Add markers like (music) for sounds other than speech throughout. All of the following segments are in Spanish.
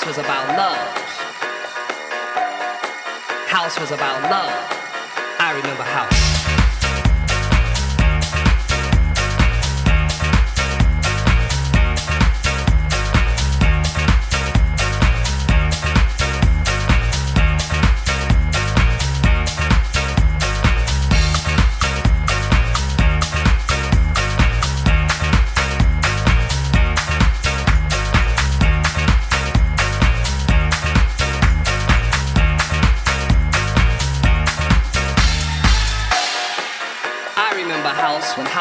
House was about love. House was about love. I remember house.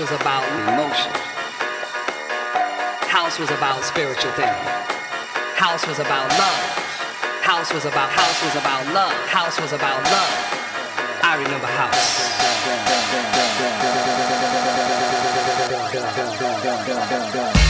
was about emotion. House was about spiritual things. House was about love. House was about house was about love. House was about love. I remember house. (laughs)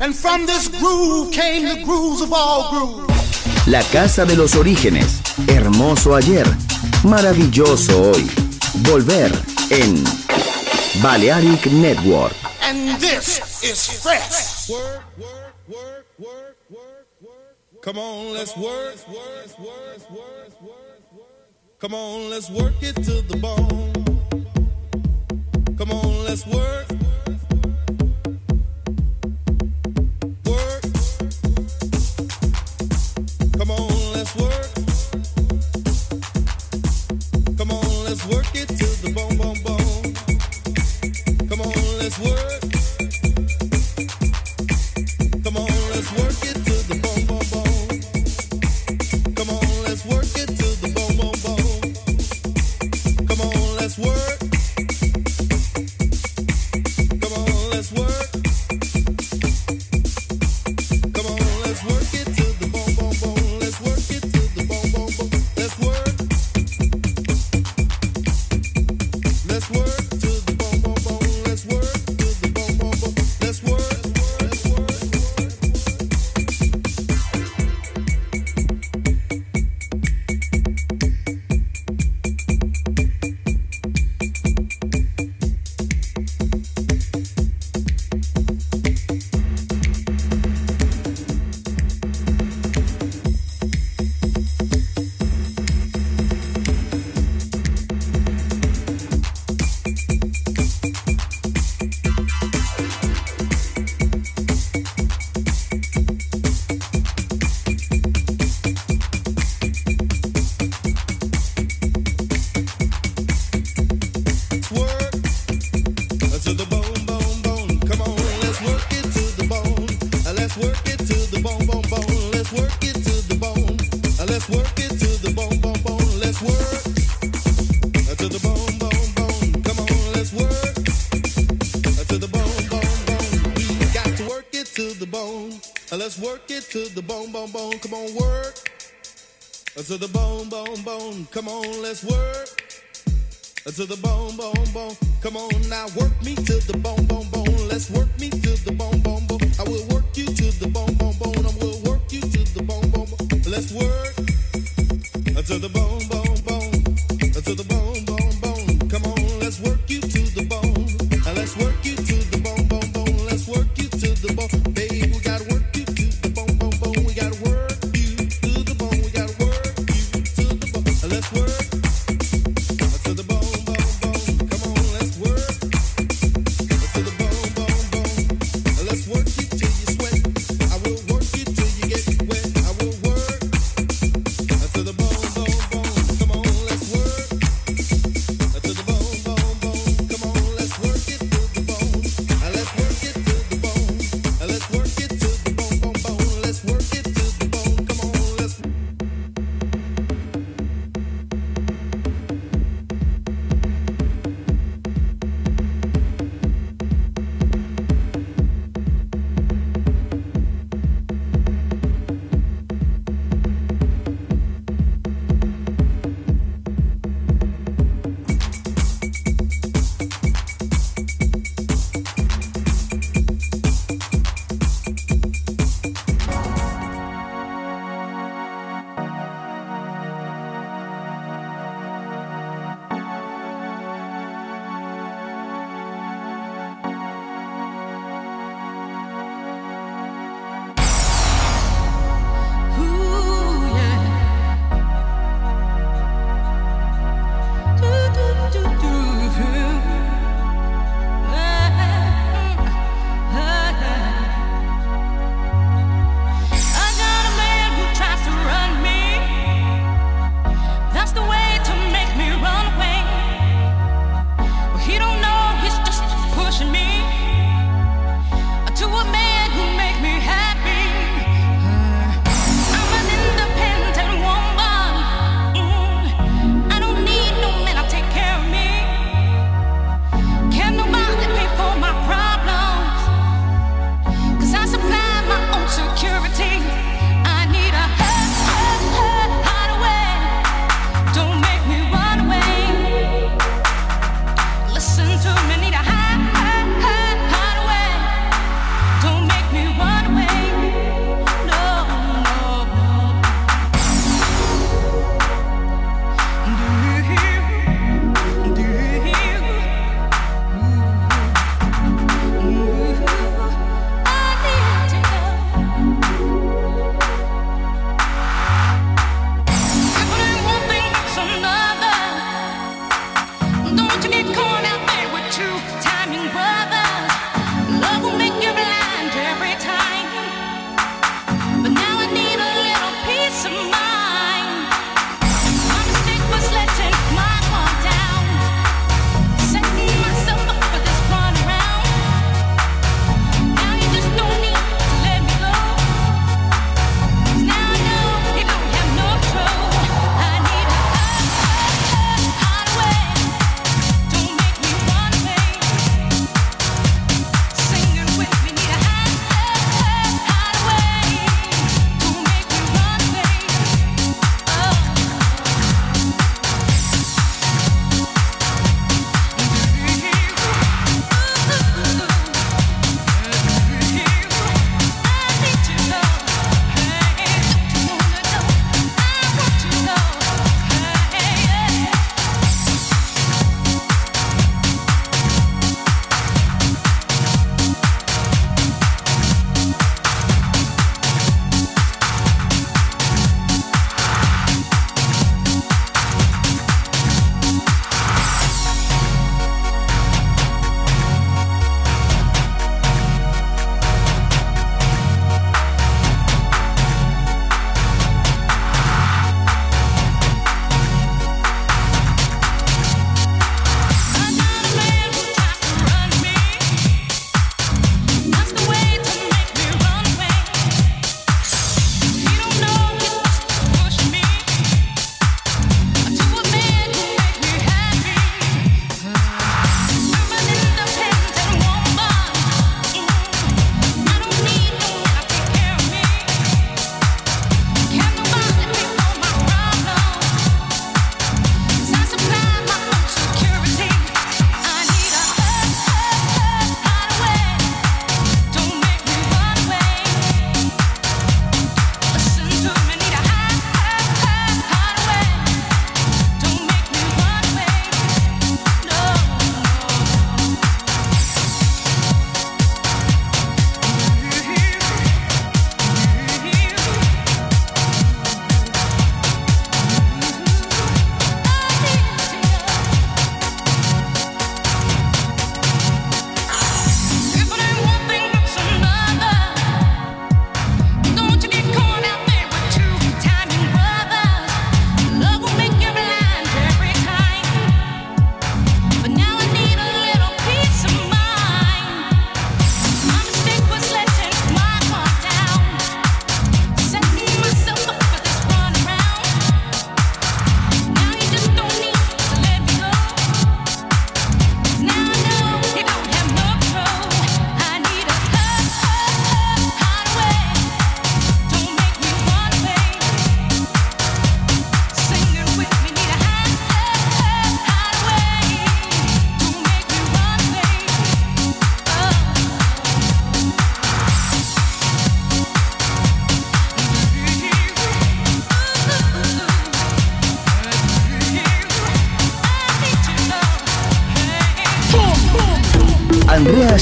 And from this groove came the grooves of all grooves. La casa de los orígenes. Hermoso ayer, maravilloso hoy. Volver en Balearic Network. And this is fresh. Work, work, work, work, work, work. Come on, let's work, work. Come on, let's work it to the bone. Come on, let's work. to the bone, bone, bone. Come on, let's work. To the bone, bone, bone. Come on now, work me to the bone, bone, bone. Let's work me to the bone, bone, bone. I will work you to the bone, bone, bone. I will work you to the bone, bone, bone. Let's work.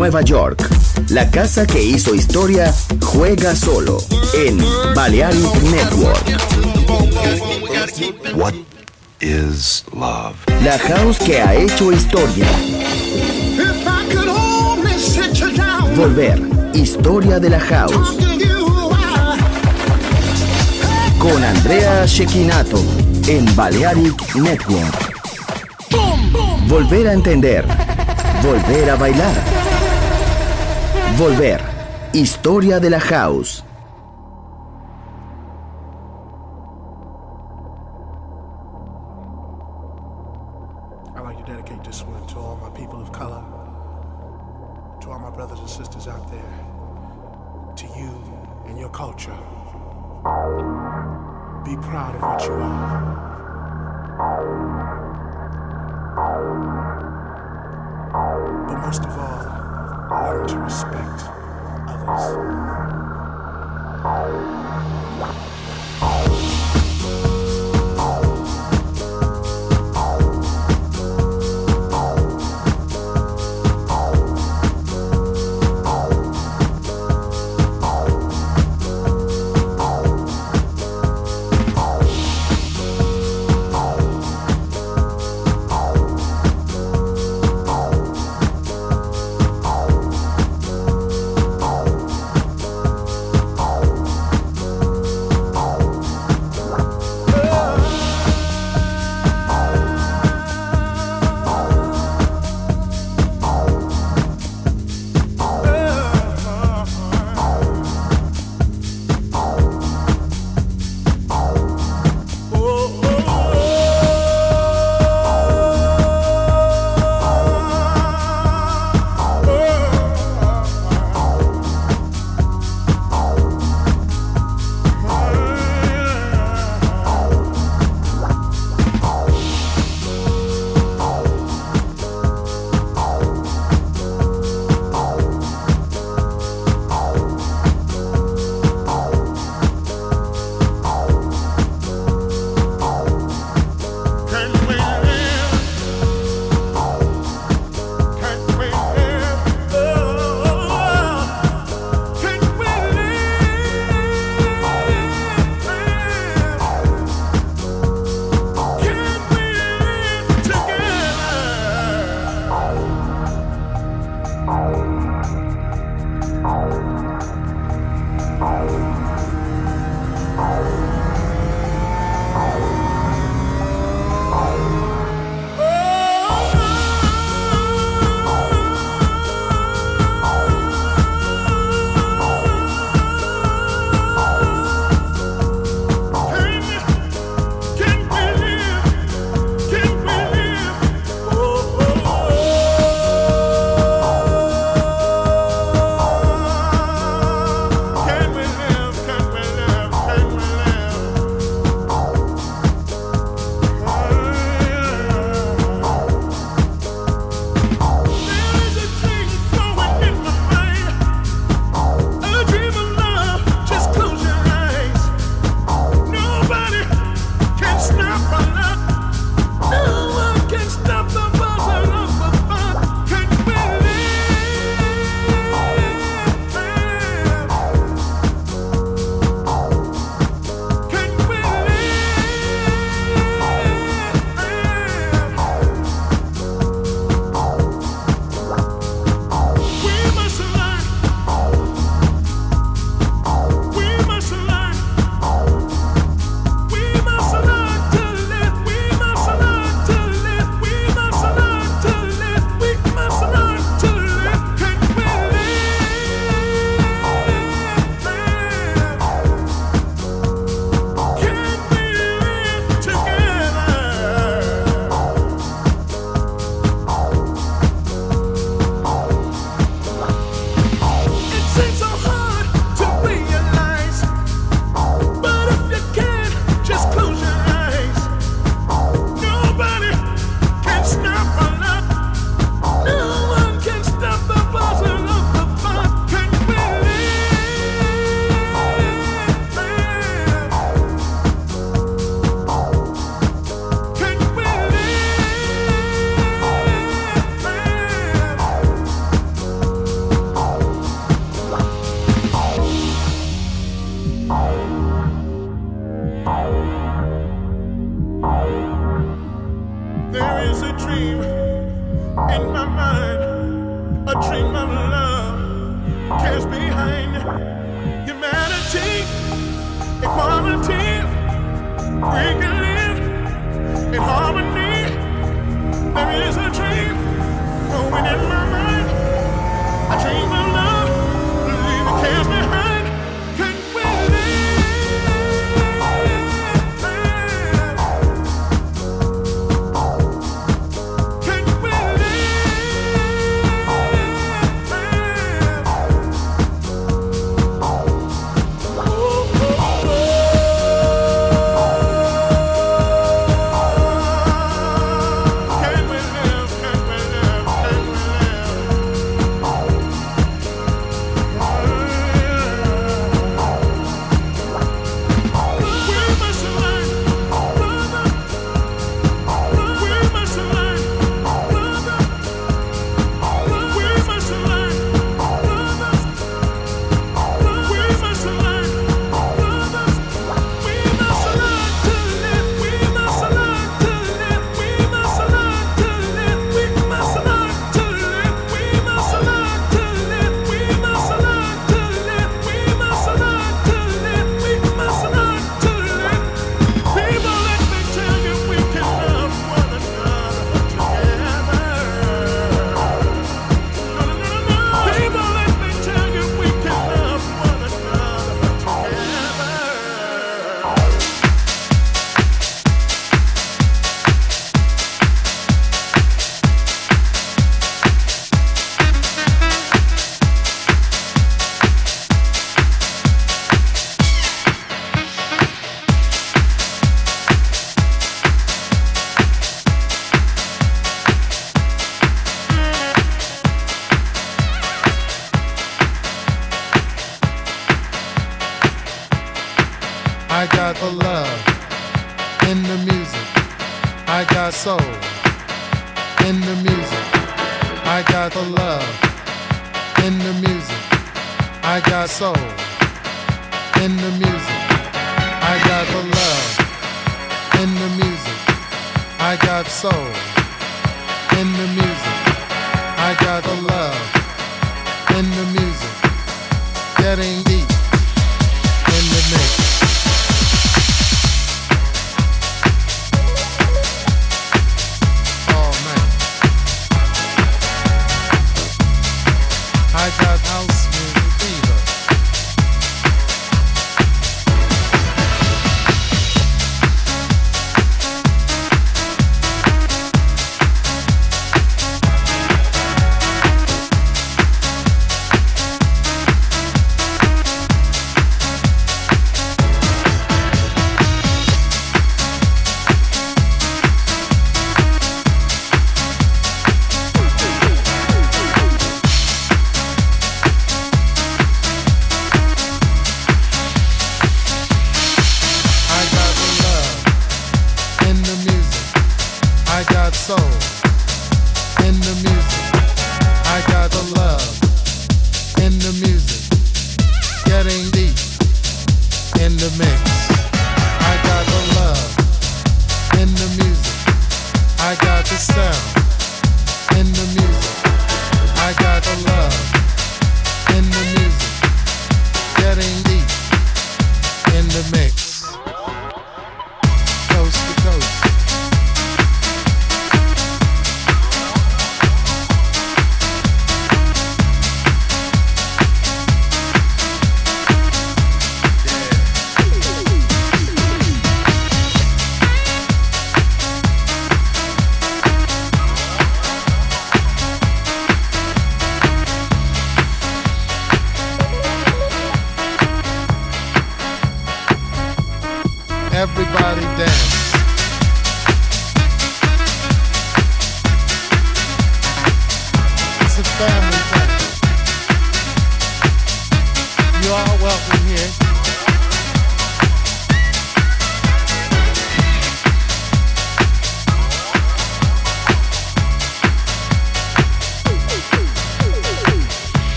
Nueva York. La casa que hizo historia juega solo en Balearic Network. What is love? La house que ha hecho historia. If I could only sit you down. Volver, historia de la house. Con Andrea Shekinato en Balearic Network. Volver a entender. Volver a bailar. Volver, historia de la house.